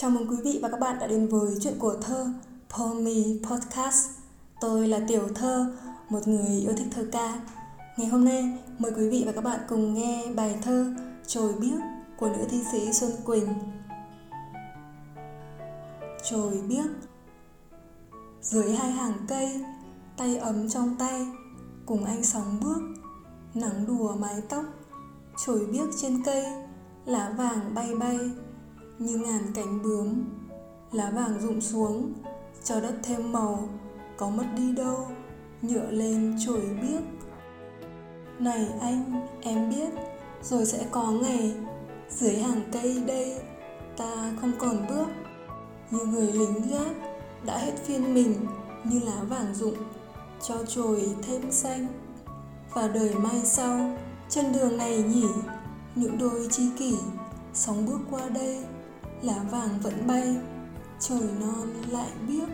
Chào mừng quý vị và các bạn đã đến với chuyện của thơ Pomi Podcast. Tôi là Tiểu Thơ, một người yêu thích thơ ca. Ngày hôm nay, mời quý vị và các bạn cùng nghe bài thơ Trồi biếc của nữ thi sĩ Xuân Quỳnh. Trồi biếc Dưới hai hàng cây, tay ấm trong tay, cùng anh sóng bước, nắng đùa mái tóc, trồi biếc trên cây, lá vàng bay bay như ngàn cánh bướm, lá vàng rụng xuống, cho đất thêm màu, có mất đi đâu, nhựa lên trồi biếc. Này anh, em biết, rồi sẽ có ngày, dưới hàng cây đây, ta không còn bước. Như người lính gác đã hết phiên mình như lá vàng rụng, cho trồi thêm xanh. Và đời mai sau chân đường này nhỉ, những đôi chi kỷ sóng bước qua đây lá vàng vẫn bay trời non lại biếc.